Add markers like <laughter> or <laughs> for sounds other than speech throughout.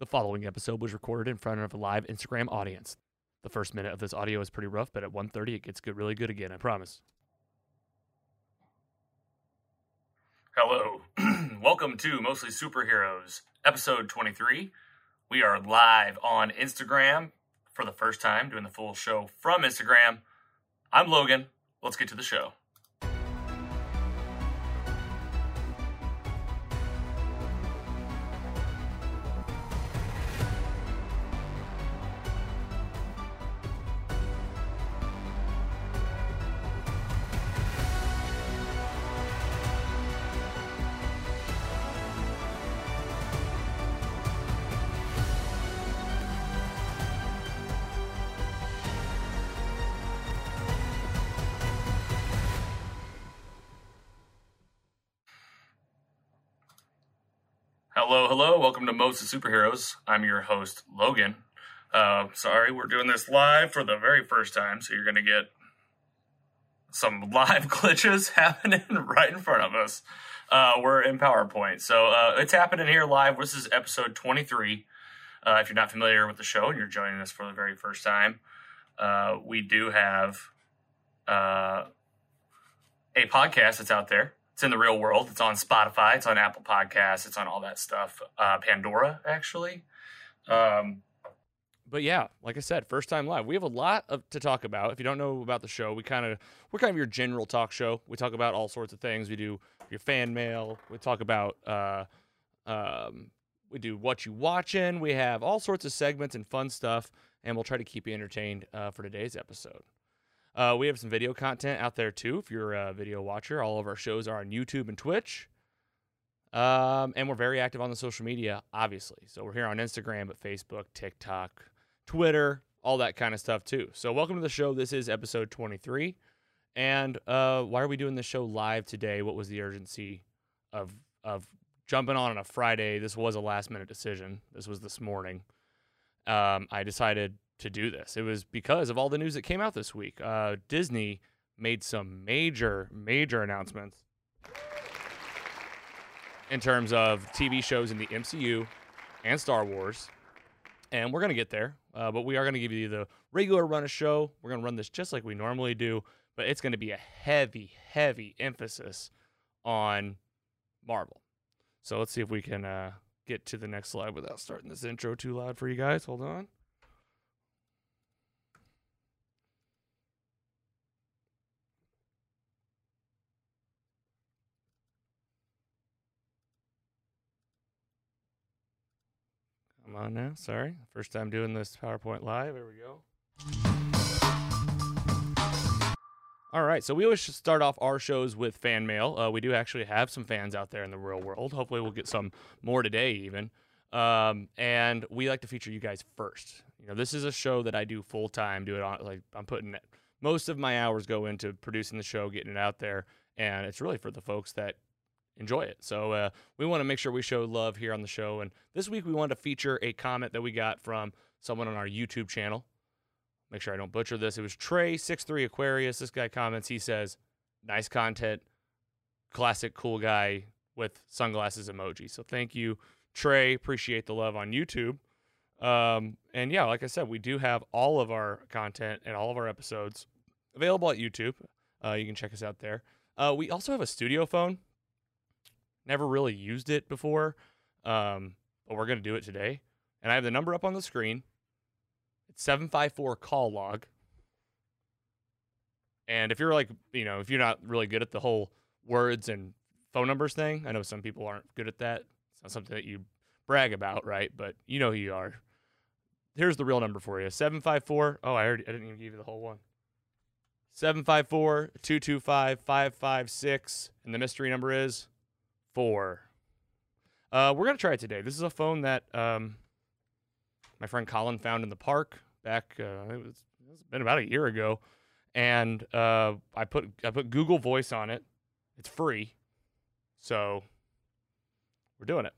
The following episode was recorded in front of a live Instagram audience. The first minute of this audio is pretty rough, but at 1:30 it gets good really good again, I promise. Hello. <clears throat> Welcome to Mostly Superheroes, episode 23. We are live on Instagram for the first time, doing the full show from Instagram. I'm Logan. Let's get to the show. Welcome to Mostly Superheroes. I'm your host, Logan. Uh, sorry, we're doing this live for the very first time, so you're going to get some <laughs> live glitches <laughs> happening right in front of us. Uh, we're in PowerPoint. So uh, it's happening here live. This is episode 23. Uh, if you're not familiar with the show and you're joining us for the very first time, uh, we do have uh, a podcast that's out there it's in the real world. It's on Spotify. It's on Apple Podcasts. It's on all that stuff. Uh, Pandora, actually. Um, but yeah, like I said, first time live. We have a lot of, to talk about. If you don't know about the show, we kind of we're kind of your general talk show. We talk about all sorts of things. We do your fan mail. We talk about uh, um, we do what you watching. We have all sorts of segments and fun stuff, and we'll try to keep you entertained uh, for today's episode. Uh, we have some video content out there too. If you're a video watcher, all of our shows are on YouTube and Twitch. Um, and we're very active on the social media, obviously. So we're here on Instagram, but Facebook, TikTok, Twitter, all that kind of stuff too. So welcome to the show. This is episode 23. And uh, why are we doing the show live today? What was the urgency of of jumping on on a Friday? This was a last minute decision. This was this morning. Um, I decided to do this. It was because of all the news that came out this week. Uh, Disney made some major, major announcements in terms of TV shows in the MCU and Star Wars. And we're going to get there, uh, but we are going to give you the regular run of show. We're going to run this just like we normally do, but it's going to be a heavy, heavy emphasis on Marvel. So let's see if we can uh, get to the next slide without starting this intro too loud for you guys. Hold on. On now. Sorry. First time doing this PowerPoint live. Here we go. All right. So we always start off our shows with fan mail. Uh, we do actually have some fans out there in the real world. Hopefully, we'll get some more today, even. Um, and we like to feature you guys first. You know, this is a show that I do full time. Do it on like I'm putting most of my hours go into producing the show, getting it out there, and it's really for the folks that enjoy it. So uh, we want to make sure we show love here on the show. And this week we wanted to feature a comment that we got from someone on our YouTube channel. Make sure I don't butcher this. It was Trey63 Aquarius. This guy comments. He says, "Nice content, classic cool guy with sunglasses emoji." So thank you, Trey. Appreciate the love on YouTube. Um, and yeah, like I said, we do have all of our content and all of our episodes available at YouTube. Uh, you can check us out there. Uh, we also have a studio phone. Never really used it before, um, but we're going to do it today. And I have the number up on the screen. It's 754 call log. And if you're like, you know, if you're not really good at the whole words and phone numbers thing, I know some people aren't good at that. It's not something that you brag about, right? But you know who you are. Here's the real number for you 754. Oh, I already, I didn't even give you the whole one. 754 225 556. And the mystery number is four. Uh, we're gonna try it today. This is a phone that um, my friend Colin found in the park back. Uh, it was it's been about a year ago, and uh, I put I put Google Voice on it. It's free, so we're doing it.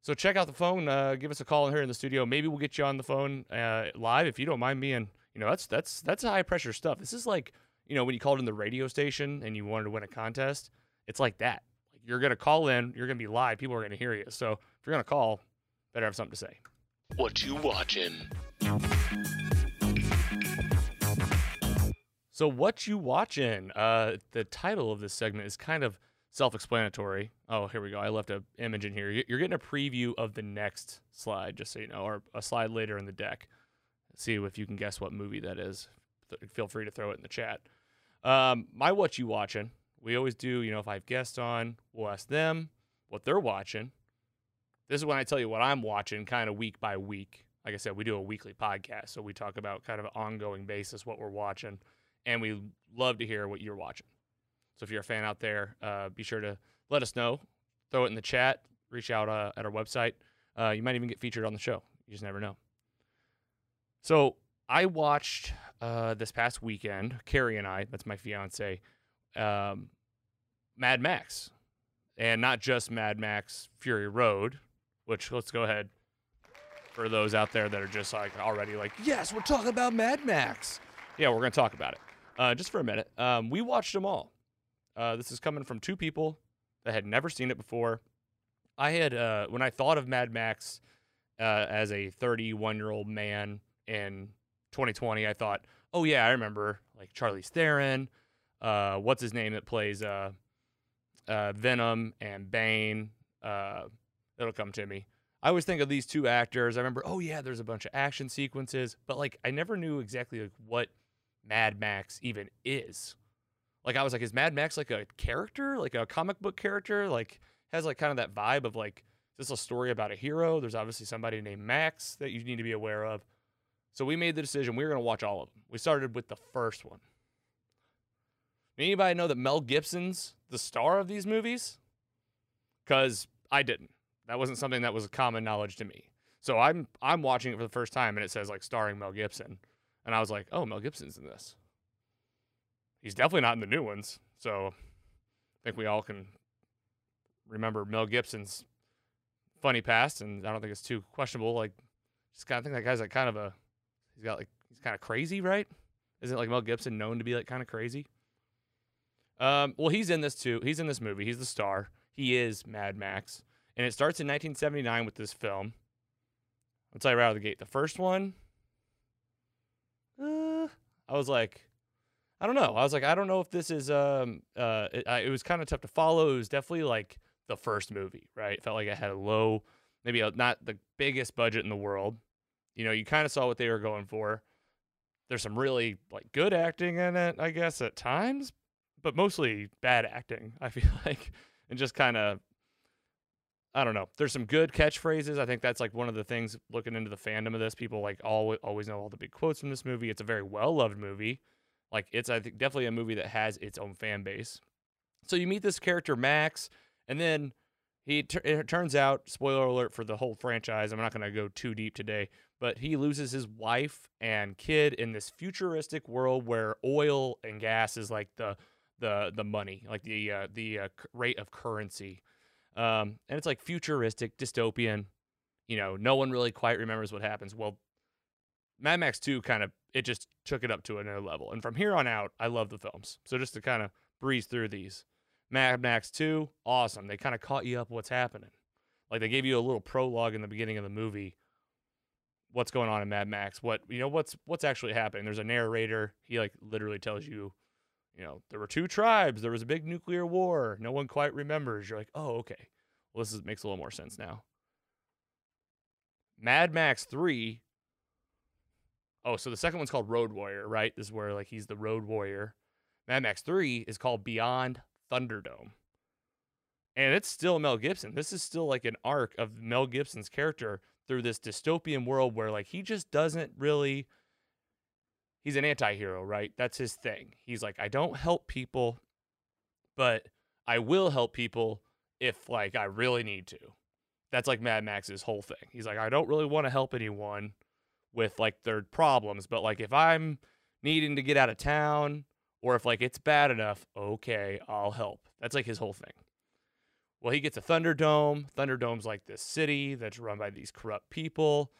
So check out the phone. Uh, give us a call here in the studio. Maybe we'll get you on the phone uh, live if you don't mind being. You know, that's that's that's high pressure stuff. This is like you know when you called in the radio station and you wanted to win a contest. It's like that you're going to call in, you're going to be live, people are going to hear you. So if you're going to call, better have something to say. What you watching? So, what you watching? Uh, the title of this segment is kind of self-explanatory. Oh, here we go. I left an image in here. You're getting a preview of the next slide, just so you know, or a slide later in the deck. See if you can guess what movie that is. Feel free to throw it in the chat. Um, my what you watching? We always do. You know, if I have guests on, we'll ask them what they're watching. This is when I tell you what I'm watching, kind of week by week. Like I said, we do a weekly podcast, so we talk about kind of an ongoing basis what we're watching, and we love to hear what you're watching. So if you're a fan out there, uh, be sure to let us know. Throw it in the chat. Reach out uh, at our website. Uh, you might even get featured on the show. You just never know. So I watched uh, this past weekend. Carrie and I, that's my fiance, um, Mad Max, and not just Mad Max Fury Road, which let's go ahead for those out there that are just like already like, yes, we're talking about Mad Max. Yeah, we're gonna talk about it uh, just for a minute. Um, we watched them all. Uh, this is coming from two people that had never seen it before. I had uh, when I thought of Mad Max uh, as a 31 year old man in 2020, I thought, oh yeah, I remember like Charlize Theron. Uh, what's his name that plays uh, uh, Venom and Bane? Uh, it'll come to me. I always think of these two actors. I remember, oh yeah, there's a bunch of action sequences, but like I never knew exactly like what Mad Max even is. Like I was like, is Mad Max like a character, like a comic book character? Like has like kind of that vibe of like, this is a story about a hero? There's obviously somebody named Max that you need to be aware of. So we made the decision we were going to watch all of them. We started with the first one. Anybody know that Mel Gibson's the star of these movies? Because I didn't. That wasn't something that was common knowledge to me. So I'm I'm watching it for the first time and it says like starring Mel Gibson, and I was like, oh, Mel Gibson's in this. He's definitely not in the new ones. So I think we all can remember Mel Gibson's funny past, and I don't think it's too questionable. Like, just kind of think that guy's like kind of a he's got like he's kind of crazy, right? Isn't like Mel Gibson known to be like kind of crazy? Um, well, he's in this too. He's in this movie. He's the star. He is Mad Max, and it starts in 1979 with this film. I'll tell you right out of the gate. The first one, uh, I was like, I don't know. I was like, I don't know if this is um uh it, it was kind of tough to follow. It was definitely like the first movie, right? It felt like it had a low, maybe a, not the biggest budget in the world. You know, you kind of saw what they were going for. There's some really like good acting in it, I guess at times, but mostly bad acting. I feel <laughs> like, and just kind of, I don't know. There's some good catchphrases. I think that's like one of the things looking into the fandom of this. People like always always know all the big quotes from this movie. It's a very well loved movie. Like it's I think definitely a movie that has its own fan base. So you meet this character Max, and then he it turns out spoiler alert for the whole franchise. I'm not going to go too deep today, but he loses his wife and kid in this futuristic world where oil and gas is like the the the money, like the uh, the uh, rate of currency. Um, and it's like futuristic, dystopian. You know, no one really quite remembers what happens. Well, Mad Max 2 kind of it just took it up to another level. And from here on out, I love the films. So just to kind of breeze through these. Mad Max 2, awesome. They kind of caught you up what's happening. Like they gave you a little prologue in the beginning of the movie. What's going on in Mad Max? What you know? What's what's actually happening? There's a narrator. He like literally tells you you know, there were two tribes. There was a big nuclear war. No one quite remembers. You're like, oh, okay. Well, this is, makes a little more sense now. Mad Max 3. Oh, so the second one's called Road Warrior, right? This is where like he's the Road Warrior. Mad Max 3 is called Beyond Thunderdome. And it's still Mel Gibson. This is still like an arc of Mel Gibson's character through this dystopian world where like he just doesn't really he's an anti-hero, right? That's his thing. He's like, I don't help people, but I will help people if like I really need to. That's like Mad Max's whole thing. He's like, I don't really want to help anyone with like their problems, but like if I'm needing to get out of town or if like it's bad enough, okay, I'll help. That's like his whole thing. Well, he gets a Thunderdome. Thunderdome's like this city that's run by these corrupt people.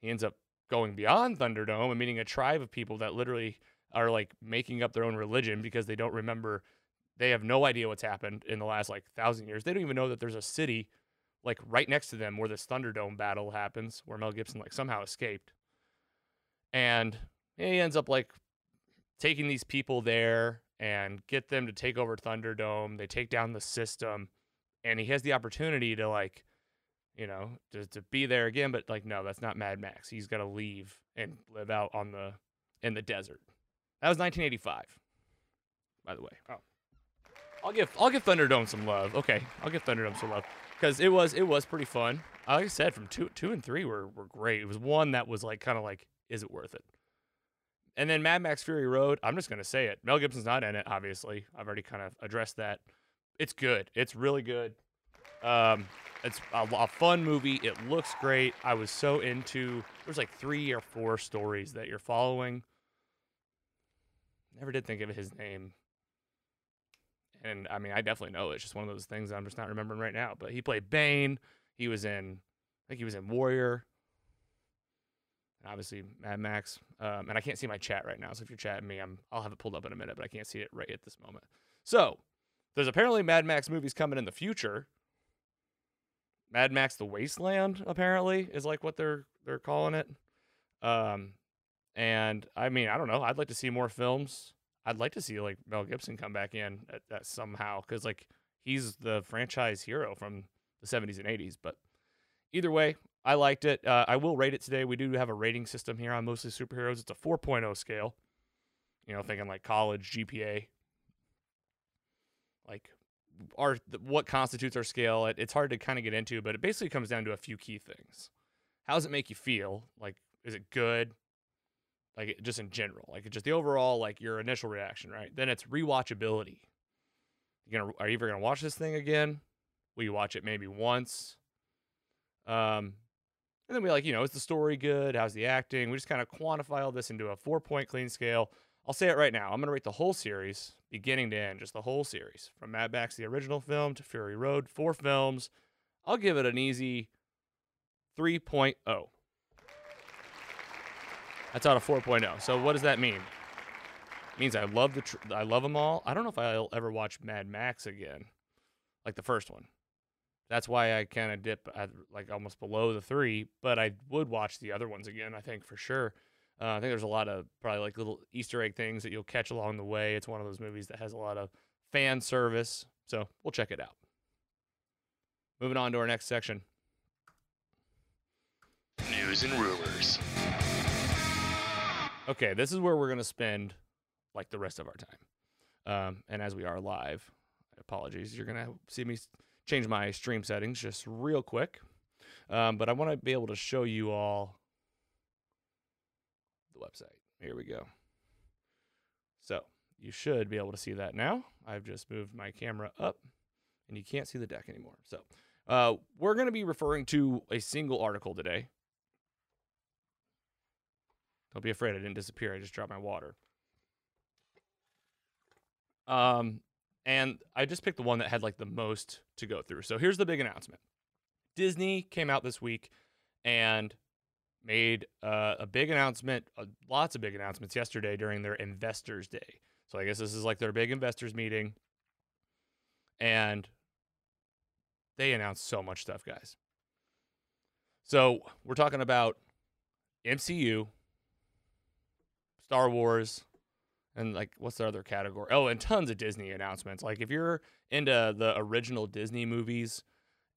He ends up going beyond Thunderdome and meeting a tribe of people that literally are like making up their own religion because they don't remember they have no idea what's happened in the last like thousand years. They don't even know that there's a city like right next to them where this Thunderdome battle happens, where Mel Gibson like somehow escaped. And he ends up like taking these people there and get them to take over Thunderdome. They take down the system, and he has the opportunity to like, you know, to, to be there again. But like, no, that's not Mad Max. He's got to leave and live out on the in the desert. That was 1985, by the way. Oh, I'll give I'll give Thunderdome some love. Okay, I'll give Thunderdome some love because it was it was pretty fun. Like I said, from two two and three were were great. It was one that was like kind of like, is it worth it? And then Mad Max Fury Road, I'm just gonna say it. Mel Gibson's not in it, obviously. I've already kind of addressed that. It's good. It's really good. Um, it's a, a fun movie. It looks great. I was so into. There's like three or four stories that you're following. Never did think of his name. And I mean, I definitely know it. it's just one of those things I'm just not remembering right now. But he played Bane. He was in, I think he was in Warrior And obviously Mad Max. Um, and I can't see my chat right now, so if you're chatting me, I'm I'll have it pulled up in a minute, but I can't see it right at this moment. So there's apparently Mad Max movies coming in the future. Mad Max: The Wasteland apparently is like what they're they're calling it. Um, and I mean I don't know. I'd like to see more films. I'd like to see like Mel Gibson come back in at somehow because like he's the franchise hero from the 70s and 80s. But either way, I liked it. Uh, I will rate it today. We do have a rating system here on mostly superheroes. It's a 4.0 scale. You know, thinking like college GPA. Like, our what constitutes our scale? It, it's hard to kind of get into, but it basically comes down to a few key things. How does it make you feel? Like, is it good? Like, just in general, like just the overall, like your initial reaction, right? Then it's rewatchability. You gonna are you ever gonna watch this thing again? Will you watch it maybe once? Um, and then we like, you know, is the story good? How's the acting? We just kind of quantify all this into a four point clean scale. I'll say it right now. I'm going to rate the whole series, beginning to end, just the whole series, from Mad Max, the original film, to Fury Road, four films. I'll give it an easy 3.0. That's out of 4.0. So what does that mean? It means I love the tr- I love them all. I don't know if I'll ever watch Mad Max again, like the first one. That's why I kind of dip at like almost below the three, but I would watch the other ones again. I think for sure. Uh, I think there's a lot of probably like little Easter egg things that you'll catch along the way. It's one of those movies that has a lot of fan service, so we'll check it out. Moving on to our next section. News and rumors. Okay, this is where we're gonna spend like the rest of our time. Um, and as we are live, apologies, you're gonna see me change my stream settings just real quick. Um, but I want to be able to show you all website. Here we go. So you should be able to see that now. I've just moved my camera up and you can't see the deck anymore. So uh, we're going to be referring to a single article today. Don't be afraid. I didn't disappear. I just dropped my water. Um, and I just picked the one that had like the most to go through. So here's the big announcement Disney came out this week and made uh, a big announcement, uh, lots of big announcements yesterday during their Investors Day. So I guess this is like their big investors meeting. And they announced so much stuff, guys. So we're talking about MCU, Star Wars, and like what's the other category? Oh, and tons of Disney announcements. Like if you're into the original Disney movies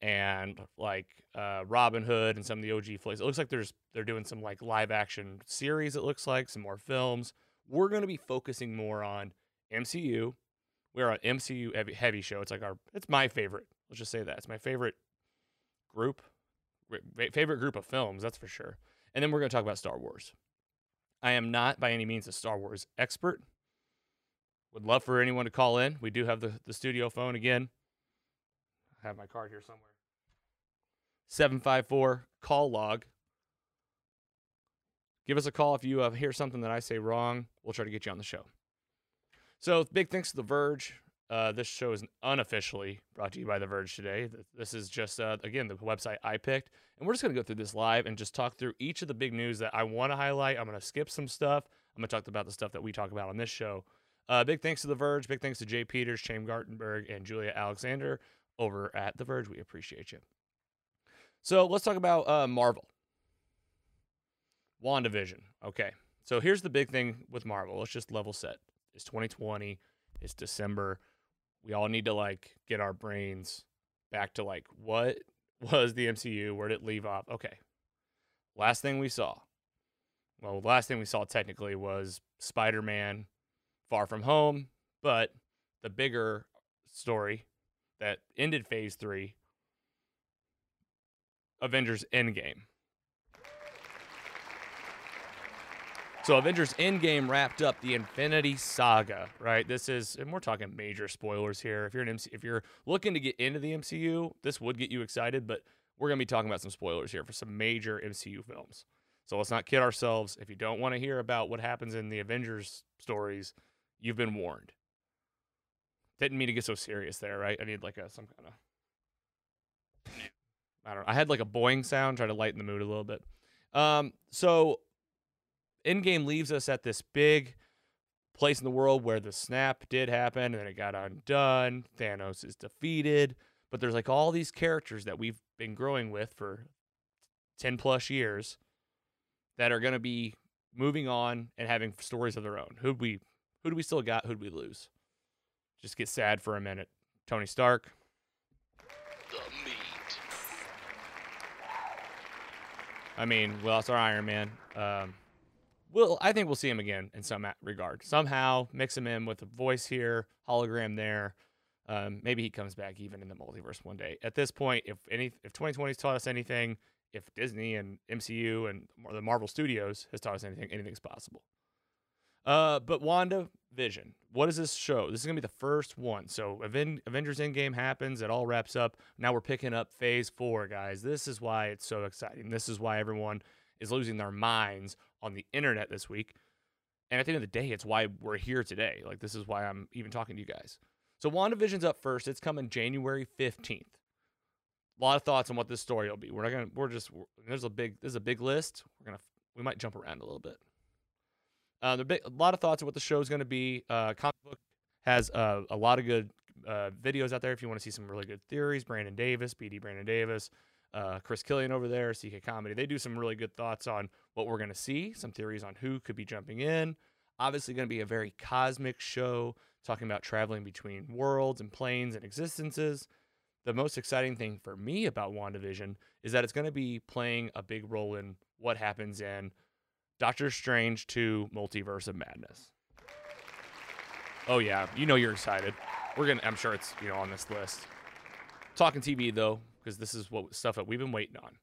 and like uh, Robin Hood and some of the OG flicks, it looks like there's they're doing some like live action series. It looks like some more films. We're going to be focusing more on MCU. We're an MCU heavy, heavy show. It's like our it's my favorite. Let's just say that it's my favorite group, favorite group of films. That's for sure. And then we're going to talk about Star Wars. I am not by any means a Star Wars expert. Would love for anyone to call in. We do have the, the studio phone again. I have my card here somewhere. 754 call log. Give us a call if you uh, hear something that I say wrong. We'll try to get you on the show. So, big thanks to The Verge. Uh, this show is unofficially brought to you by The Verge today. This is just, uh, again, the website I picked. And we're just going to go through this live and just talk through each of the big news that I want to highlight. I'm going to skip some stuff. I'm going to talk about the stuff that we talk about on this show. Uh, big thanks to The Verge. Big thanks to Jay Peters, Shane Gartenberg, and Julia Alexander over at The Verge. We appreciate you. So let's talk about uh, Marvel. WandaVision. Okay. So here's the big thing with Marvel. Let's just level set. It's 2020. It's December. We all need to like get our brains back to like what was the MCU? Where did it leave off? Okay. Last thing we saw. Well, last thing we saw technically was Spider-Man Far From Home, but the bigger story that ended phase 3 Avengers Endgame. So Avengers Endgame wrapped up the Infinity Saga, right? This is, and we're talking major spoilers here. If you're an MC, if you're looking to get into the MCU, this would get you excited, but we're gonna be talking about some spoilers here for some major MCU films. So let's not kid ourselves. If you don't want to hear about what happens in the Avengers stories, you've been warned. Didn't mean to get so serious there, right? I need like a some kind of I don't know. I had like a boing sound, try to lighten the mood a little bit. Um, so Endgame leaves us at this big place in the world where the snap did happen and then it got undone. Thanos is defeated, but there's like all these characters that we've been growing with for 10 plus years that are going to be moving on and having stories of their own. Who'd we who do we still got? Who'd we lose? Just get sad for a minute. Tony Stark, The meat. I mean, we lost our Iron Man. Um, well, I think we'll see him again in some regard. Somehow mix him in with a voice here, hologram there. Um, maybe he comes back even in the multiverse one day. At this point, if any, if 2020's taught us anything, if Disney and MCU and the Marvel Studios has taught us anything, anything's possible. Uh, but Wanda Vision, what is this show? This is gonna be the first one. So Aven- Avengers Endgame happens, it all wraps up. Now we're picking up Phase Four, guys. This is why it's so exciting. This is why everyone is losing their minds on the internet this week. And at the end of the day, it's why we're here today. Like this is why I'm even talking to you guys. So WandaVision's up first. It's coming January 15th. A lot of thoughts on what this story will be. We're not gonna. We're just. There's a big. There's a big list. We're gonna. We might jump around a little bit. Uh, there big, a lot of thoughts on what the show is going to be. Uh, comic book has uh, a lot of good uh, videos out there if you want to see some really good theories. Brandon Davis, BD Brandon Davis, uh, Chris Killian over there, CK Comedy. They do some really good thoughts on what we're going to see, some theories on who could be jumping in. Obviously, going to be a very cosmic show, talking about traveling between worlds and planes and existences. The most exciting thing for me about WandaVision is that it's going to be playing a big role in what happens in Doctor Strange 2 Multiverse of Madness. Oh yeah, you know you're excited. We're gonna I'm sure it's, you know, on this list. Talking TV though, because this is what stuff that we've been waiting on.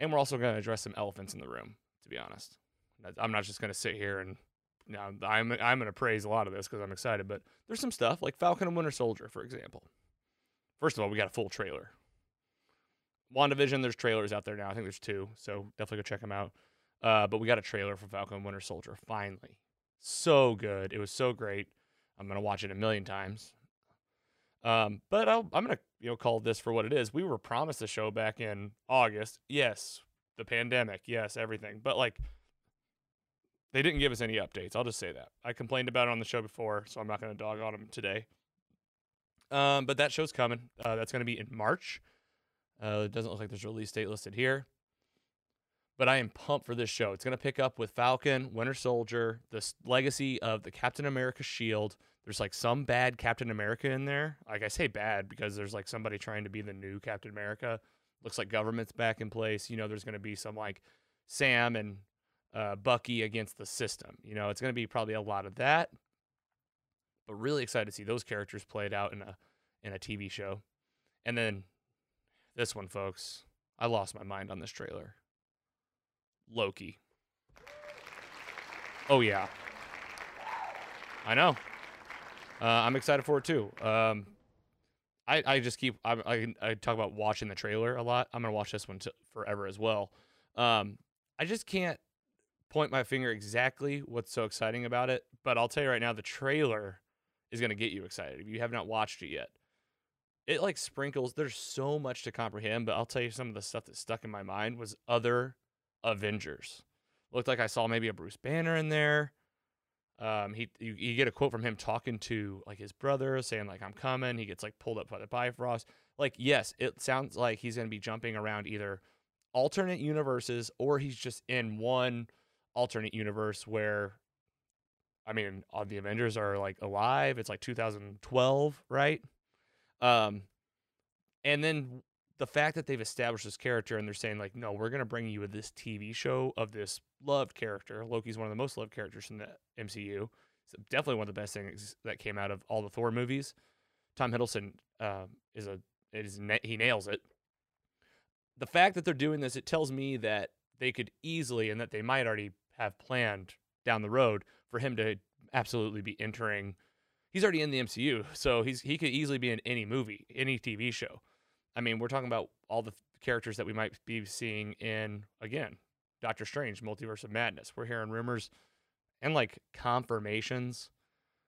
And we're also gonna address some elephants in the room, to be honest. I'm not just gonna sit here and know, I'm I'm gonna praise a lot of this because I'm excited, but there's some stuff like Falcon and Winter Soldier, for example. First of all, we got a full trailer. WandaVision, there's trailers out there now. I think there's two, so definitely go check them out. Uh, but we got a trailer for Falcon Winter Soldier finally. So good. It was so great. I'm gonna watch it a million times. Um, but I'll, I'm gonna you know call this for what it is. We were promised a show back in August. Yes, the pandemic. Yes, everything. But like, they didn't give us any updates. I'll just say that. I complained about it on the show before, so I'm not gonna dog on them today. Um, but that show's coming. Uh, that's gonna be in March. Uh, it doesn't look like there's a release date listed here but I am pumped for this show. It's going to pick up with Falcon, Winter Soldier, the legacy of the Captain America shield. There's like some bad Captain America in there. Like I say bad because there's like somebody trying to be the new Captain America. Looks like government's back in place. You know, there's going to be some like Sam and uh, Bucky against the system. You know, it's going to be probably a lot of that. But really excited to see those characters played out in a in a TV show. And then this one, folks. I lost my mind on this trailer. Loki. Oh yeah. I know. Uh, I'm excited for it too. Um, I I just keep I, I I talk about watching the trailer a lot. I'm gonna watch this one t- forever as well. Um, I just can't point my finger exactly what's so exciting about it, but I'll tell you right now, the trailer is gonna get you excited if you have not watched it yet. It like sprinkles. There's so much to comprehend, but I'll tell you some of the stuff that stuck in my mind was other Avengers. Looked like I saw maybe a Bruce Banner in there. Um, he you, you get a quote from him talking to like his brother, saying like I'm coming. He gets like pulled up by the Bifrost. like yes, it sounds like he's to be jumping around either alternate universes or he's just in one alternate universe where I mean, the Avengers are like alive. It's like 2012, right? Um and then the fact that they've established this character and they're saying like, no, we're gonna bring you this TV show of this loved character. Loki's one of the most loved characters from the MCU. It's definitely one of the best things that came out of all the Thor movies. Tom Hiddleston uh, is a is he nails it. The fact that they're doing this, it tells me that they could easily and that they might already have planned down the road for him to absolutely be entering. He's already in the MCU, so he's he could easily be in any movie, any TV show. I mean, we're talking about all the characters that we might be seeing in again Doctor Strange, Multiverse of Madness. We're hearing rumors and like confirmations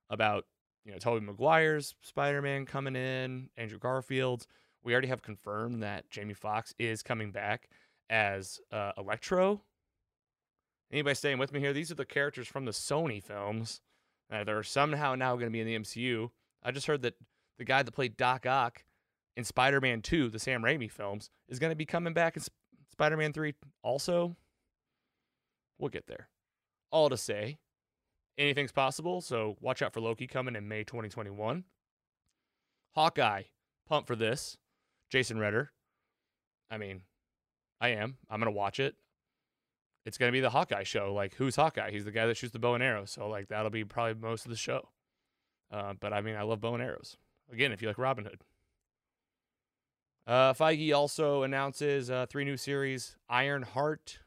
about you know Tobey Maguire's Spider-Man coming in, Andrew Garfield's. We already have confirmed that Jamie Foxx is coming back as uh, Electro. Anybody staying with me here? These are the characters from the Sony films that are somehow now going to be in the MCU. I just heard that the guy that played Doc Ock in Spider-Man 2, the Sam Raimi films, is going to be coming back in Sp- Spider-Man 3 also. We'll get there. All to say, anything's possible, so watch out for Loki coming in May 2021. Hawkeye, pump for this. Jason Redder. I mean, I am. I'm going to watch it. It's going to be the Hawkeye show. Like, who's Hawkeye? He's the guy that shoots the bow and arrow. So, like, that'll be probably most of the show. Uh, but I mean, I love bow and arrows. Again, if you like Robin Hood. Uh, Feige also announces uh, three new series Iron Heart,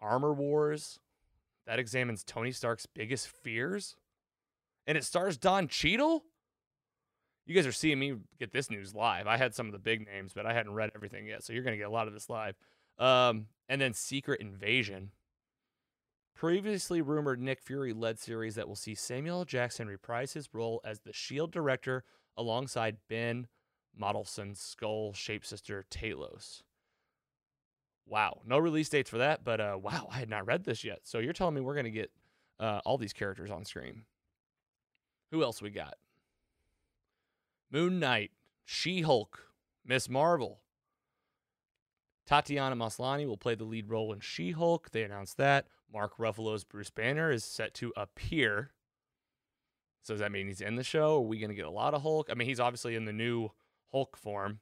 Armor Wars. That examines Tony Stark's biggest fears. And it stars Don Cheadle? You guys are seeing me get this news live. I had some of the big names, but I hadn't read everything yet. So you're going to get a lot of this live. Um, and then Secret Invasion. Previously rumored Nick Fury led series that will see Samuel Jackson reprise his role as the S.H.I.E.L.D. director alongside Ben Mendelsohn Skrull shapeshifter Talos. Wow. No release dates for that, but uh, wow, I had not read this yet. So you're telling me we're going to get uh, all these characters on screen. Who else we got? Moon Knight, She Hulk, Miss Marvel. Tatiana Maslany will play the lead role in She Hulk. They announced that. Mark Ruffalo's Bruce Banner is set to appear. So does that mean he's in the show? Are we going to get a lot of Hulk? I mean, he's obviously in the new Hulk form.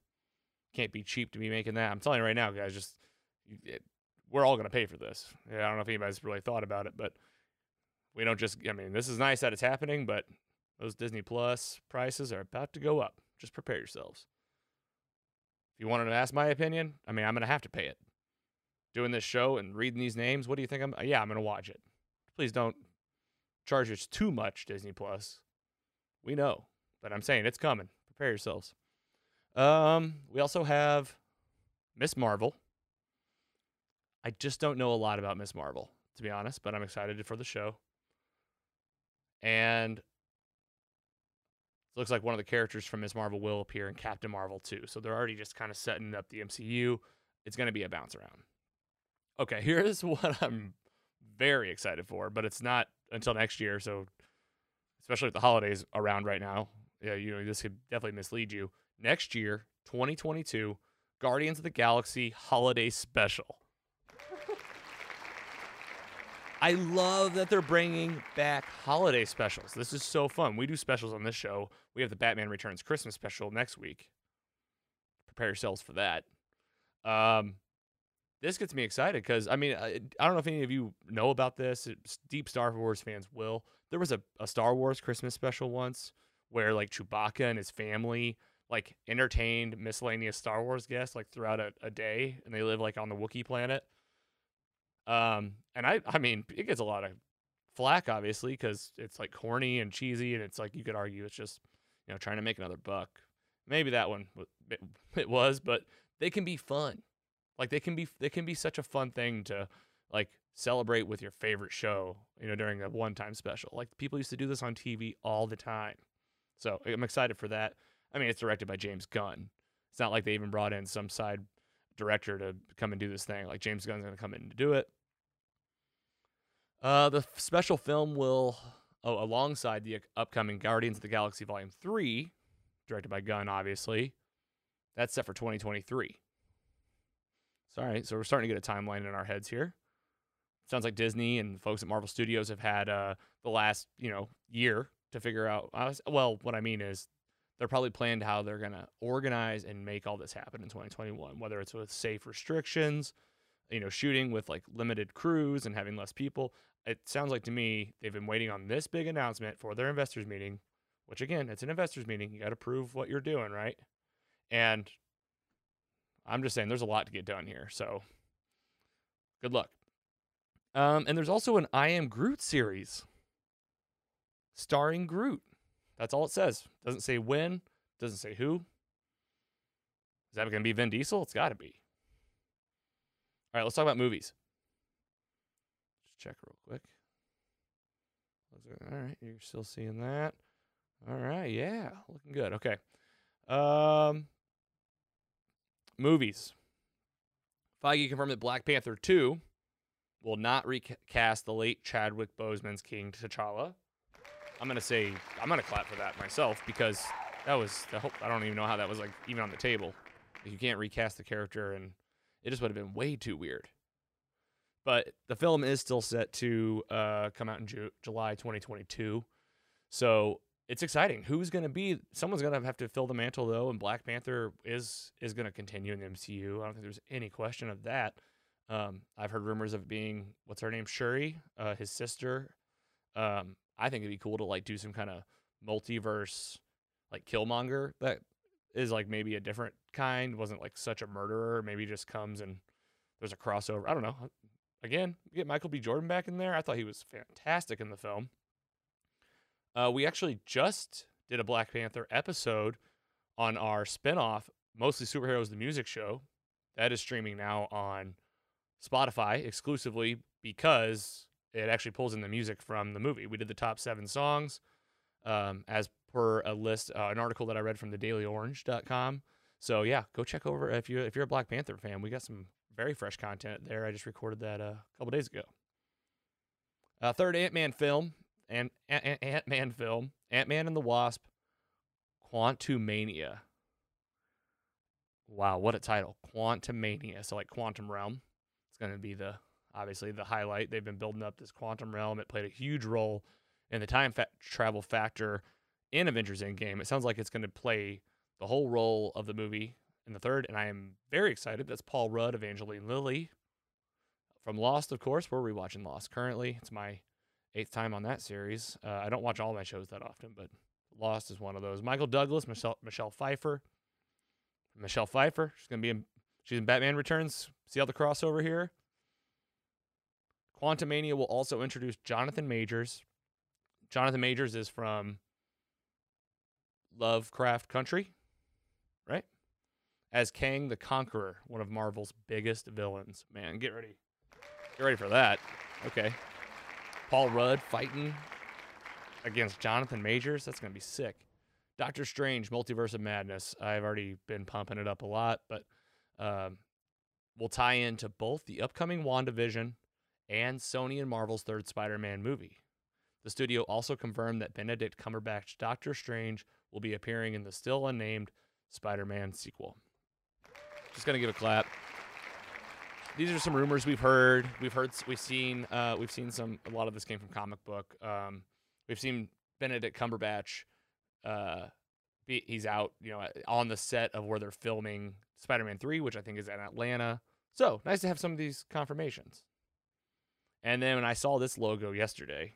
Can't be cheap to be making that. I'm telling you right now, guys. Just it, we're all going to pay for this. Yeah, I don't know if anybody's really thought about it, but we don't just. I mean, this is nice that it's happening, but those Disney Plus prices are about to go up. Just prepare yourselves. If you wanted to ask my opinion, I mean, I'm going to have to pay it. Doing this show and reading these names, what do you think? I'm uh, yeah, I'm going to watch it. Please don't charge us too much, Disney Plus. We know, but I'm saying it's coming. Prepare yourselves. Um, we also have Miss Marvel. I just don't know a lot about Miss Marvel, to be honest, but I'm excited for the show. And it looks like one of the characters from Miss Marvel will appear in Captain Marvel too. So they're already just kind of setting up the MCU. It's going to be a bounce around. Okay, <laughs> here's what I'm very excited for, but it's not until next year. So, especially with the holidays around right now, yeah, you know, this could definitely mislead you. Next year, 2022, Guardians of the Galaxy Holiday Special. I love that they're bringing back holiday specials. This is so fun. We do specials on this show. We have the Batman Returns Christmas special next week. Prepare yourselves for that. Um, this gets me excited because I mean I, I don't know if any of you know about this. It's, deep Star Wars fans will. There was a, a Star Wars Christmas special once where like Chewbacca and his family like entertained miscellaneous Star Wars guests like throughout a, a day, and they live like on the Wookiee planet. Um, and I I mean it gets a lot of flack obviously because it's like corny and cheesy, and it's like you could argue it's just you know trying to make another buck. Maybe that one it, it was, but they can be fun. Like they can be they can be such a fun thing to like celebrate with your favorite show, you know, during a one-time special. Like people used to do this on TV all the time. So, I'm excited for that. I mean, it's directed by James Gunn. It's not like they even brought in some side director to come and do this thing. Like James Gunn's going to come in to do it. Uh, the special film will, oh, alongside the upcoming Guardians of the Galaxy Volume 3, directed by Gunn, obviously. That's set for 2023. So, all right, so we're starting to get a timeline in our heads here. Sounds like Disney and folks at Marvel Studios have had uh, the last, you know, year to figure out. Uh, well, what I mean is they're probably planned how they're going to organize and make all this happen in 2021, whether it's with safe restrictions, you know, shooting with like limited crews and having less people. It sounds like to me they've been waiting on this big announcement for their investors meeting, which again, it's an investors meeting. You got to prove what you're doing, right? And I'm just saying there's a lot to get done here. So good luck. Um, and there's also an I Am Groot series starring Groot. That's all it says. Doesn't say when, doesn't say who. Is that going to be Vin Diesel? It's got to be. All right, let's talk about movies. Just check real quick. All right, you're still seeing that. All right, yeah, looking good. Okay. Um, movies. Feige confirmed that Black Panther 2 will not recast the late Chadwick Boseman's King T'Challa. I'm gonna say I'm gonna clap for that myself because that was the whole, I don't even know how that was like even on the table. You can't recast the character, and it just would have been way too weird. But the film is still set to uh, come out in Ju- July 2022, so it's exciting. Who's to be? Someone's to have to fill the mantle though, and Black Panther is is to continue in the MCU. I don't think there's any question of that. Um, I've heard rumors of being what's her name, Shuri, uh, his sister. Um, I think it'd be cool to like do some kind of multiverse, like Killmonger that is like maybe a different kind. Wasn't like such a murderer. Maybe just comes and there's a crossover. I don't know. Again, get Michael B. Jordan back in there. I thought he was fantastic in the film. Uh, we actually just did a Black Panther episode on our spinoff, mostly superheroes, the music show. That is streaming now on Spotify exclusively because it actually pulls in the music from the movie. We did the top seven songs um, as per a list, uh, an article that I read from the dailyorange.com. So yeah, go check over if you if you're a Black Panther fan. We got some very fresh content there. I just recorded that uh, a couple days ago. Uh, third Ant Man film and Ant Man film, Ant Man and the Wasp, Quantumania. Wow, what a title! Quantumania. So like Quantum Realm. It's going to be the obviously the highlight. They've been building up this quantum realm. It played a huge role in the time fa- travel factor in Avengers Endgame. It sounds like it's going to play the whole role of the movie in the third, and I am very excited. That's Paul Rudd, Evangeline Lilly from Lost, of course. We're rewatching Lost currently. It's my eighth time on that series. Uh, I don't watch all my shows that often, but Lost is one of those. Michael Douglas, Michelle, Michelle Pfeiffer. Michelle Pfeiffer, she's going to be in, she's in Batman Returns. See all the crossover here? Quantumania will also introduce Jonathan Majors. Jonathan Majors is from Lovecraft Country, right? As Kang the Conqueror, one of Marvel's biggest villains. Man, get ready. Get ready for that. Okay. Paul Rudd fighting against Jonathan Majors. That's going to be sick. Doctor Strange, Multiverse of Madness. I've already been pumping it up a lot, but um, will tie into both the upcoming WandaVision and Sony and Marvel's third Spider Man movie. The studio also confirmed that Benedict Cumberbatch Doctor Strange will be appearing in the still unnamed Spider Man sequel. Just gonna give a clap. These are some rumors we've heard. We've heard. We've seen. Uh, we've seen some. A lot of this came from comic book. Um, we've seen Benedict Cumberbatch. Uh, be, he's out. You know, on the set of where they're filming Spider Man Three, which I think is in Atlanta. So nice to have some of these confirmations. And then when I saw this logo yesterday,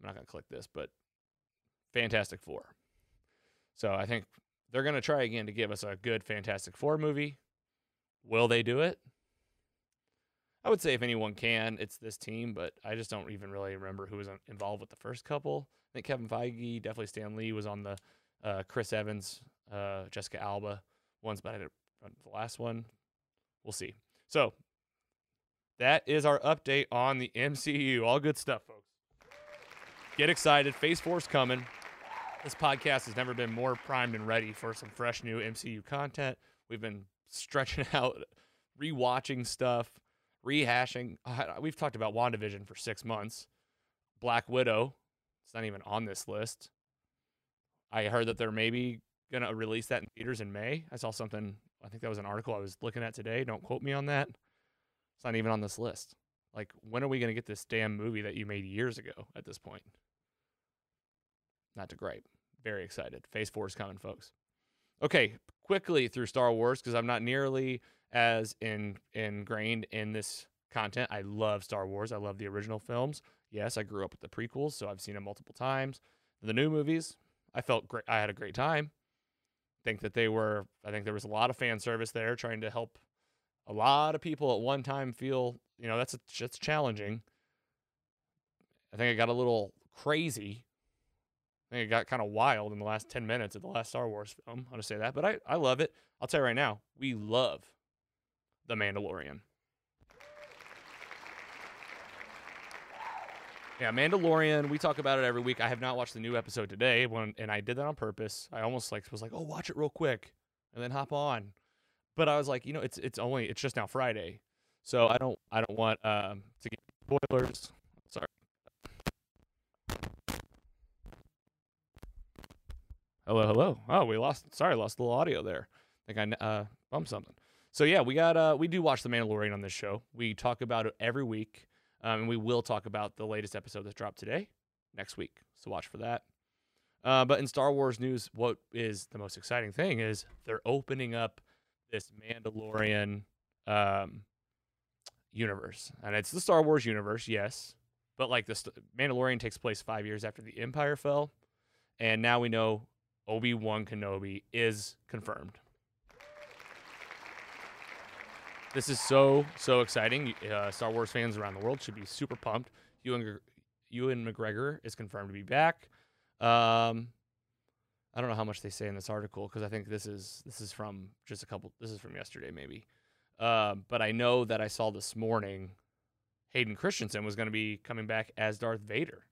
I'm not going to click this, but Fantastic Four. So I think they're going to try again to give us a good Fantastic Four movie. Will they do it? I would say if anyone can, it's this team, but I just don't even really remember who was involved with the first couple. I think Kevin Feige, definitely Stan Lee was on the uh, Chris Evans, uh, Jessica Alba ones, but I didn't the last one. We'll see. So that is our update on the MCU. All good stuff, folks. Get excited. Phase 4's coming. This podcast has never been more primed and ready for some fresh new MCU content. We've been stretching <laughs> out, rewatching stuff, rehashing. We've talked about WandaVision for six months. Black Widow, it's not even on this list. I heard that they're maybe gonna release that in theaters in May. I saw something. I think that was an article I was looking at today. Don't quote me on that. It's not even on this list. Like, when are we gonna get this damn movie that you made years ago? At this point, not to gripe. Very excited. Phase four is coming, folks. Okay, quickly through Star Wars because I'm not nearly as in, ingrained in this content. I love Star Wars. I love the original films. Yes, I grew up with the prequels, so I've seen them multiple times. The new movies, I felt great. I had a great time. Think that they were. I think there was a lot of fan service there, trying to help a lot of people at one time feel. You know, that's a, that's challenging. I think it got a little crazy. I think it got kind of wild in the last 10 minutes of the last Star Wars film. I'll just say that. But I, I love it. I'll tell you right now, we love The Mandalorian. Yeah, Mandalorian. We talk about it every week. I have not watched the new episode today, when, and I did that on purpose. I almost like was like, "Oh, watch it real quick, and then hop on." But I was like, you know, it's it's only it's just now Friday, so I don't I don't want um, to get spoilers. Sorry. Hello, hello. Oh, we lost. Sorry, lost a little audio there. I think I uh, bumped something. So yeah, we got uh, we do watch The Mandalorian on this show. We talk about it every week. Um, and we will talk about the latest episode that's dropped today, next week. So watch for that. Uh, but in Star Wars news, what is the most exciting thing is they're opening up this Mandalorian um, universe, and it's the Star Wars universe, yes, but like the St- Mandalorian takes place five years after the Empire fell, and now we know Obi Wan Kenobi is confirmed. This is so so exciting. Uh, Star Wars fans around the world should be super pumped. Ewan, Ewan McGregor is confirmed to be back. Um, I don't know how much they say in this article because I think this is this is from just a couple. This is from yesterday, maybe. Um, but I know that I saw this morning Hayden Christensen was going to be coming back as Darth Vader,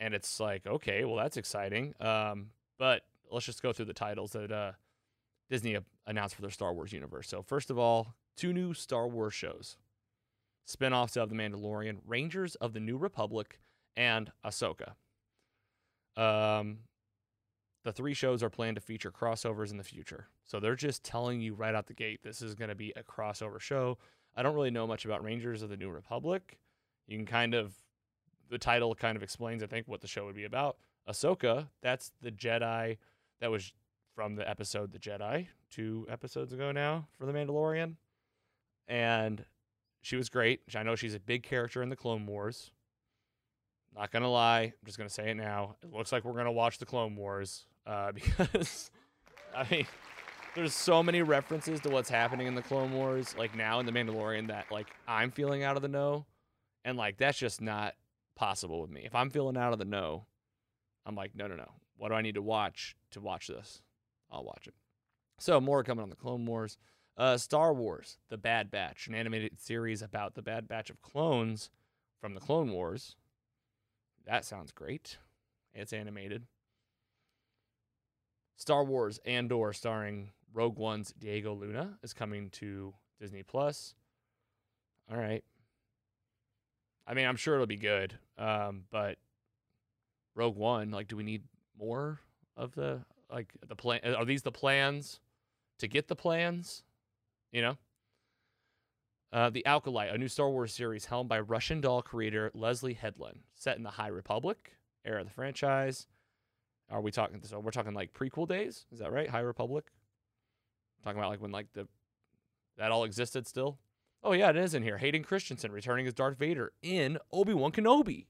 and it's like, okay, well that's exciting. Um, but let's just go through the titles that uh, Disney announced for their Star Wars universe. So, first of all, two new Star Wars shows spin offs of The Mandalorian, Rangers of the New Republic, and Ahsoka. Um, the three shows are planned to feature crossovers in the future. So, they're just telling you right out the gate this is going to be a crossover show. I don't really know much about Rangers of the New Republic. You can kind of, the title kind of explains, I think, what the show would be about. Ahsoka, that's the Jedi that was from the episode The Jedi, two episodes ago now for The Mandalorian. And she was great. I know she's a big character in the Clone Wars. Not gonna lie, I'm just gonna say it now. It looks like we're gonna watch the Clone Wars uh, <laughs> because, I mean, there's so many references to what's happening in the Clone Wars, like now in the Mandalorian, that like I'm feeling out of the know, and like that's just not possible with me. If I'm feeling out of the know, I'm like, no, no, no. What do I need to watch to watch this? I'll watch it. So more coming on the Clone Wars. Uh, Star Wars: The Bad Batch, an animated series about the Bad Batch of clones from the Clone Wars. That sounds great. It's animated. Star Wars Andor, starring Rogue One's Diego Luna, is coming to Disney Plus. All right. I mean, I'm sure it'll be good. Um, but Rogue One, like, do we need more of the like the plan? Are these the plans to get the plans? You know. Uh, the Acolyte, a new Star Wars series helmed by Russian doll creator Leslie Headland, set in the High Republic era of the franchise. Are we talking? So we're talking like prequel days. Is that right? High Republic. Talking about like when like the that all existed still. Oh yeah, it is in here. Hayden Christensen returning as Darth Vader in Obi Wan Kenobi.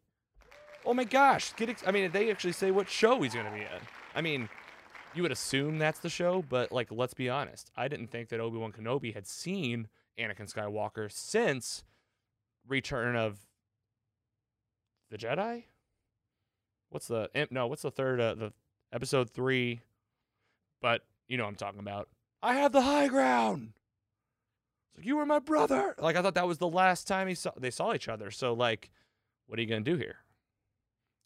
Oh my gosh! Get ex- I mean, they actually say what show he's going to be in. I mean, you would assume that's the show, but like, let's be honest. I didn't think that Obi Wan Kenobi had seen Anakin Skywalker since Return of the Jedi. What's the no? What's the third? Uh, the episode three. But you know I'm talking about. I have the high ground. It's like you were my brother. Like I thought that was the last time he saw they saw each other. So like, what are you gonna do here?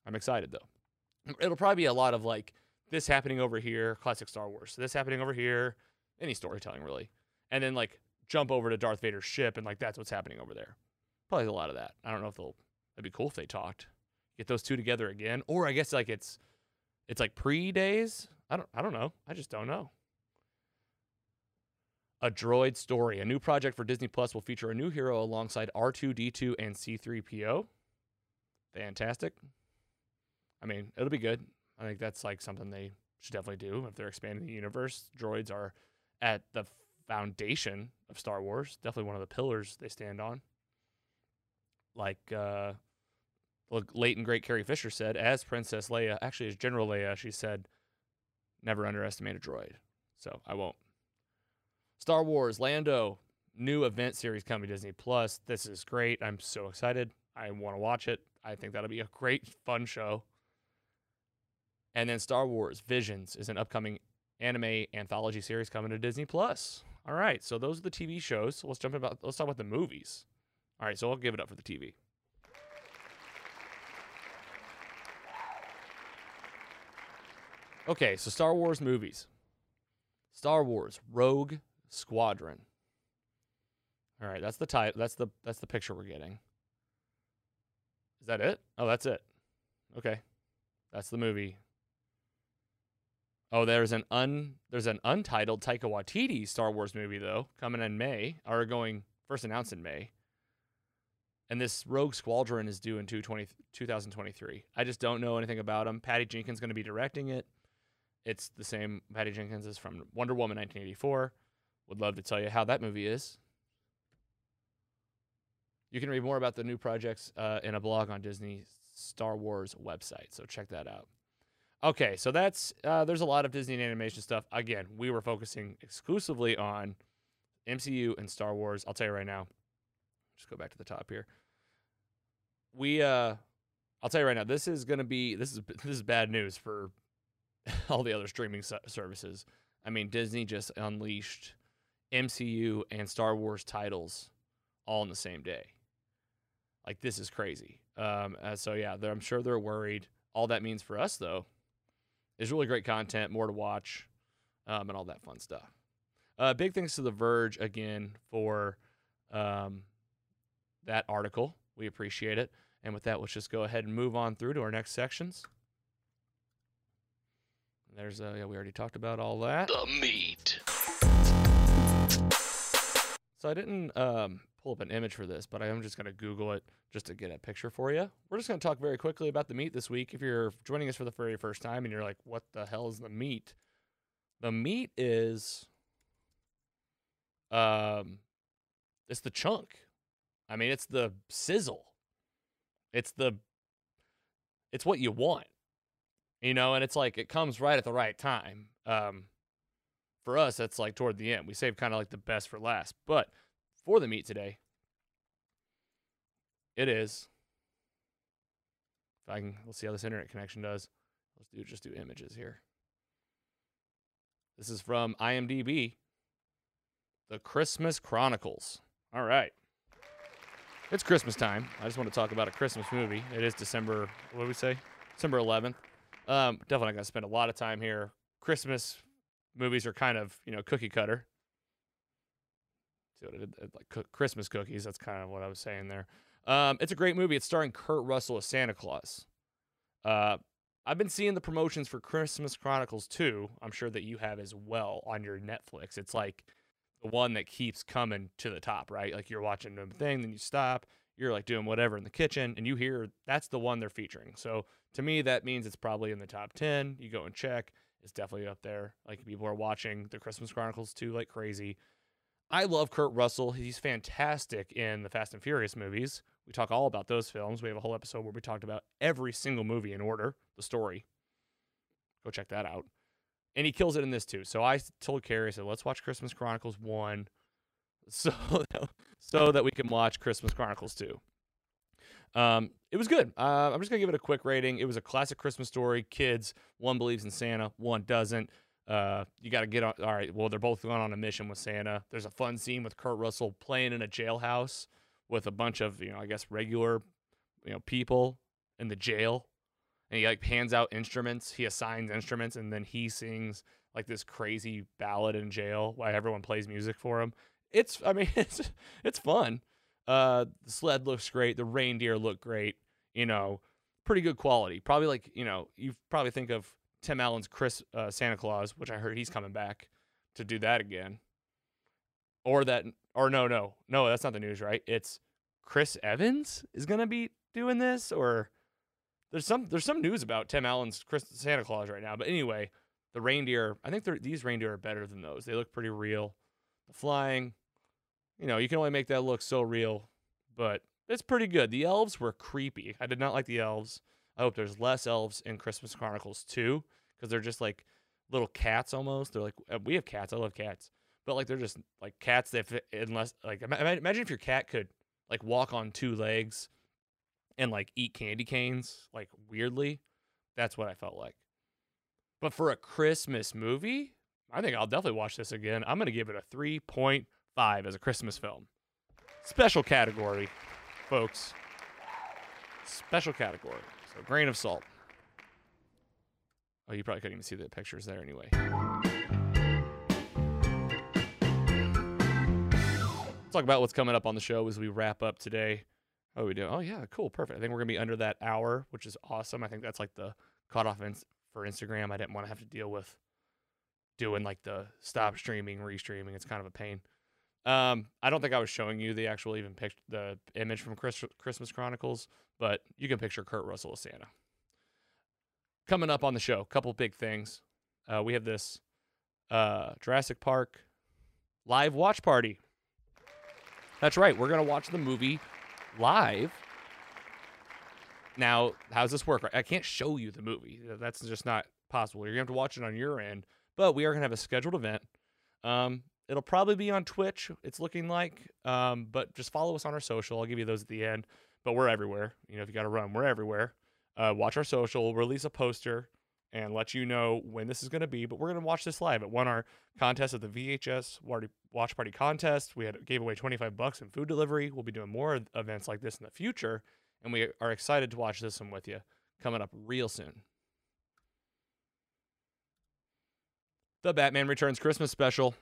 I'm excited though. It'll probably be a lot of like this happening over here, classic Star Wars. This happening over here, any storytelling really, and then like jump over to Darth Vader's ship and like that's what's happening over there. Probably a lot of that. I don't know if they'll. It'd be cool if they talked. Get those two together again, or I guess like it's, it's like pre days I don't I don't know. I just don't know. A Droid Story. A new project for Disney Plus will feature a new hero alongside R2D2 and C3PO. Fantastic. I mean, it'll be good. I think that's like something they should definitely do if they're expanding the universe. Droids are at the foundation of Star Wars, definitely one of the pillars they stand on. Like uh late and great Carrie Fisher said, as Princess Leia, actually as General Leia, she said, never underestimate a droid. So I won't. Star Wars Lando new event series coming to Disney Plus. This is great. I'm so excited. I want to watch it. I think that'll be a great fun show. And then Star Wars Visions is an upcoming anime anthology series coming to Disney Plus. All right, so those are the TV shows. So let's jump about. Let's talk about the movies. All right, so I'll give it up for the TV. Okay, so Star Wars movies. Star Wars Rogue Squadron. All right, that's the title. That's the that's the picture we're getting. Is that it? Oh, that's it. Okay. That's the movie. Oh, there's an un there's an untitled Taika Waititi Star Wars movie though coming in May or going first announced in May. And this Rogue Squadron is due in 2023. I just don't know anything about him. Patty Jenkins going to be directing it. It's the same Patty Jenkins is from Wonder Woman 1984. Would love to tell you how that movie is. You can read more about the new projects uh, in a blog on Disney Star Wars website, so check that out. Okay, so that's uh, there's a lot of Disney animation stuff. Again, we were focusing exclusively on MCU and Star Wars. I'll tell you right now. Just go back to the top here. We uh, I'll tell you right now. This is gonna be this is this is bad news for <laughs> all the other streaming services. I mean, Disney just unleashed MCU and Star Wars titles all in the same day. Like this is crazy. Um, uh, so yeah, I'm sure they're worried. All that means for us though is really great content, more to watch, um, and all that fun stuff. Uh, big thanks to The Verge again for um, that article. We appreciate it. And with that, let's just go ahead and move on through to our next sections. There's, uh, yeah, we already talked about all that. The meat. So I didn't um, pull up an image for this, but I am just going to Google it just to get a picture for you. We're just going to talk very quickly about the meat this week. If you're joining us for the very first time and you're like, what the hell is the meat? The meat is, um, it's the chunk. I mean, it's the sizzle. It's the, it's what you want, you know, and it's like it comes right at the right time. Um, for us, that's like toward the end. We save kind of like the best for last. But for the meat today, it is. If I can, let's see how this internet connection does. Let's do just do images here. This is from IMDb. The Christmas Chronicles. All right. It's Christmas time. I just want to talk about a Christmas movie. It is December, what do we say? December 11th. Um, definitely not to spend a lot of time here. Christmas movies are kind of, you know, cookie cutter. See what I did? Like Christmas cookies. That's kind of what I was saying there. Um, it's a great movie. It's starring Kurt Russell as Santa Claus. Uh, I've been seeing the promotions for Christmas Chronicles 2. I'm sure that you have as well on your Netflix. It's like the one that keeps coming to the top, right? Like you're watching a thing, then you stop, you're like doing whatever in the kitchen, and you hear that's the one they're featuring. So to me, that means it's probably in the top 10. You go and check. It's definitely up there. Like people are watching the Christmas Chronicles 2 like crazy. I love Kurt Russell. He's fantastic in the Fast and Furious movies. We talk all about those films. We have a whole episode where we talked about every single movie in order, the story. Go check that out and he kills it in this too. So I told Carrie, I said, let's watch Christmas Chronicles one, <laughs> so that, so that we can watch Christmas Chronicles two. Um, it was good. Uh, I'm just gonna give it a quick rating. It was a classic Christmas story. Kids, one believes in Santa, one doesn't. Uh, you got to get on. All right. Well, they're both going on a mission with Santa. There's a fun scene with Kurt Russell playing in a jailhouse with a bunch of, you know, I guess regular, you know, people in the jail and he like hands out instruments. He assigns instruments, and then he sings like this crazy ballad in jail while everyone plays music for him. It's, I mean, <laughs> it's it's fun. Uh, the sled looks great. The reindeer look great. You know, pretty good quality. Probably like you know, you probably think of Tim Allen's Chris uh, Santa Claus, which I heard he's coming back to do that again. Or that, or no, no, no, that's not the news, right? It's Chris Evans is gonna be doing this, or there's some there's some news about Tim Allen's Chris Santa Claus right now. But anyway, the reindeer, I think these reindeer are better than those. They look pretty real. The flying, you know, you can only make that look so real, but it's pretty good. The elves were creepy. I did not like the elves. I hope there's less elves in Christmas Chronicles two, because they're just like little cats almost. They're like uh, we have cats. I love cats, but like they're just like cats that fit unless like ima- ima- imagine if your cat could like walk on two legs and like eat candy canes like weirdly. That's what I felt like. But for a Christmas movie, I think I'll definitely watch this again. I'm gonna give it a 3.5 as a Christmas film. Special category, folks. Special category. So grain of salt. Oh, you probably couldn't even see the pictures there anyway. Let's talk about what's coming up on the show as we wrap up today. Are we doing? Oh yeah, cool, perfect. I think we're gonna be under that hour, which is awesome. I think that's like the cutoff in, for Instagram. I didn't want to have to deal with doing like the stop streaming, restreaming. It's kind of a pain. Um, I don't think I was showing you the actual even pic- the image from Chris- Christmas Chronicles, but you can picture Kurt Russell as Santa. Coming up on the show, couple big things. Uh, we have this uh, Jurassic Park live watch party. That's right. We're gonna watch the movie live. Now, how does this work? I can't show you the movie. That's just not possible. You're gonna have to watch it on your end. But we are gonna have a scheduled event. Um, it'll probably be on Twitch. It's looking like. Um, but just follow us on our social. I'll give you those at the end. But we're everywhere. You know, if you got to run, we're everywhere. Uh, watch our social. Release a poster and let you know when this is going to be. But we're going to watch this live. It won our contest at the VHS Watch Party contest. We had gave away 25 bucks in food delivery. We'll be doing more events like this in the future, and we are excited to watch this one with you coming up real soon. The Batman Returns Christmas special.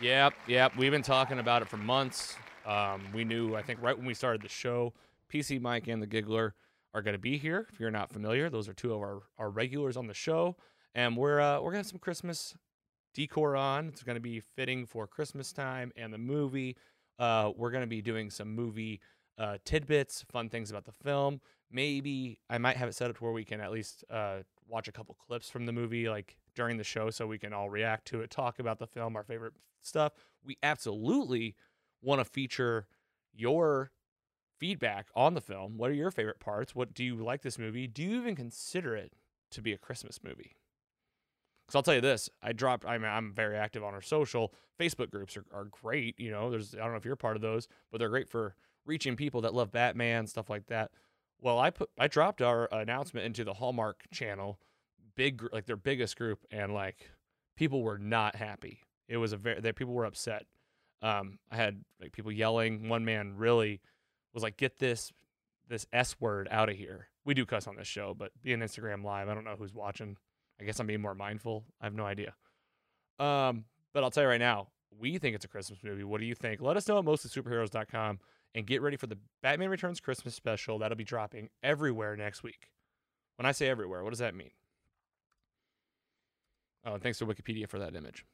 Yep, yep. We've been talking about it for months. Um, we knew, I think, right when we started the show, PC Mike and the Giggler are going to be here. If you're not familiar, those are two of our, our regulars on the show, and we're uh, we're gonna have some Christmas decor on. It's going to be fitting for Christmas time and the movie. Uh, we're going to be doing some movie uh, tidbits, fun things about the film. Maybe I might have it set up to where we can at least uh, watch a couple clips from the movie, like during the show, so we can all react to it, talk about the film, our favorite stuff. We absolutely want to feature your feedback on the film. What are your favorite parts? What do you like this movie? Do you even consider it to be a Christmas movie? Because I'll tell you this, I dropped. I'm I'm very active on our social. Facebook groups are, are great. You know, there's I don't know if you're part of those, but they're great for reaching people that love Batman stuff like that. Well, I put I dropped our announcement into the Hallmark channel, big like their biggest group, and like people were not happy. It was a very that people were upset. Um, I had like people yelling. One man really was like, "Get this this s word out of here." We do cuss on this show, but being Instagram live, I don't know who's watching. I guess I'm being more mindful. I have no idea. Um, but I'll tell you right now, we think it's a Christmas movie. What do you think? Let us know at mostlysuperheroes.com and get ready for the Batman Returns Christmas special. That'll be dropping everywhere next week. When I say everywhere, what does that mean? Oh, thanks to Wikipedia for that image.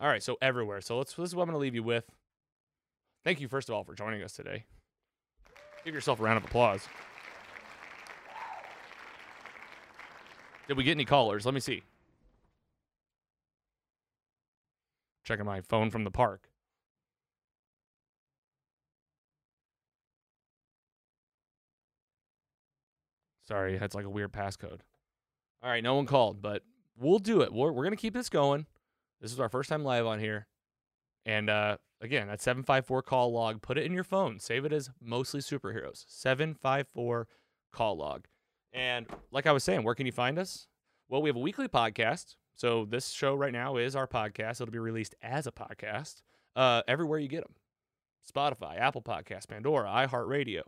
All right, so everywhere. So let's this is what I'm going to leave you with. Thank you first of all for joining us today. Give yourself a round of applause. Did we get any callers? Let me see. Checking my phone from the park. Sorry, that's like a weird passcode. All right, no one called, but we'll do it. We're, we're going to keep this going. This is our first time live on here. And uh, again, that 754 call log, put it in your phone. Save it as mostly superheroes. 754 call log. And like I was saying, where can you find us? Well, we have a weekly podcast. So this show right now is our podcast. It'll be released as a podcast uh, everywhere you get them Spotify, Apple Podcasts, Pandora, iHeartRadio.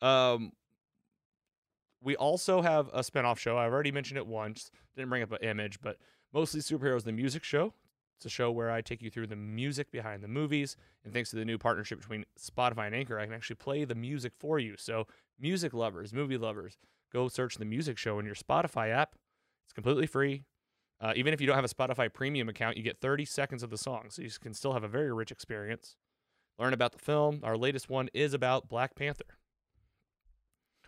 Um, we also have a spinoff show. I've already mentioned it once. Didn't bring up an image, but mostly superheroes, the music show. It's a show where I take you through the music behind the movies. And thanks to the new partnership between Spotify and Anchor, I can actually play the music for you. So, music lovers, movie lovers, go search the music show in your Spotify app. It's completely free. Uh, even if you don't have a Spotify premium account, you get 30 seconds of the song, so you can still have a very rich experience. Learn about the film. Our latest one is about Black Panther.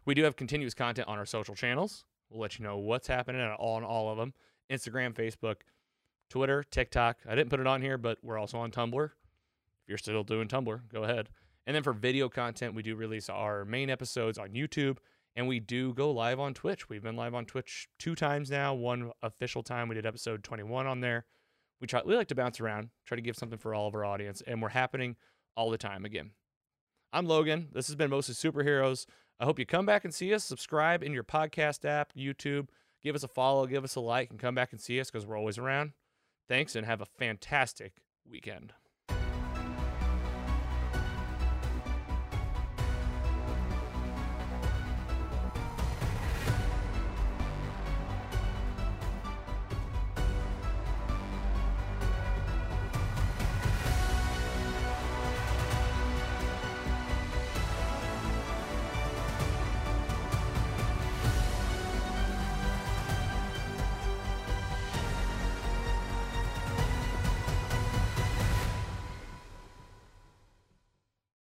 We do have continuous content on our social channels. We'll let you know what's happening on all of them Instagram, Facebook, Twitter, TikTok. I didn't put it on here, but we're also on Tumblr. If you're still doing Tumblr, go ahead. And then for video content, we do release our main episodes on YouTube and we do go live on Twitch. We've been live on Twitch two times now. One official time we did episode 21 on there. We try we like to bounce around, try to give something for all of our audience, and we're happening all the time again. I'm Logan. This has been Mostly Superheroes. I hope you come back and see us. Subscribe in your podcast app, YouTube. Give us a follow, give us a like, and come back and see us because we're always around. Thanks, and have a fantastic weekend.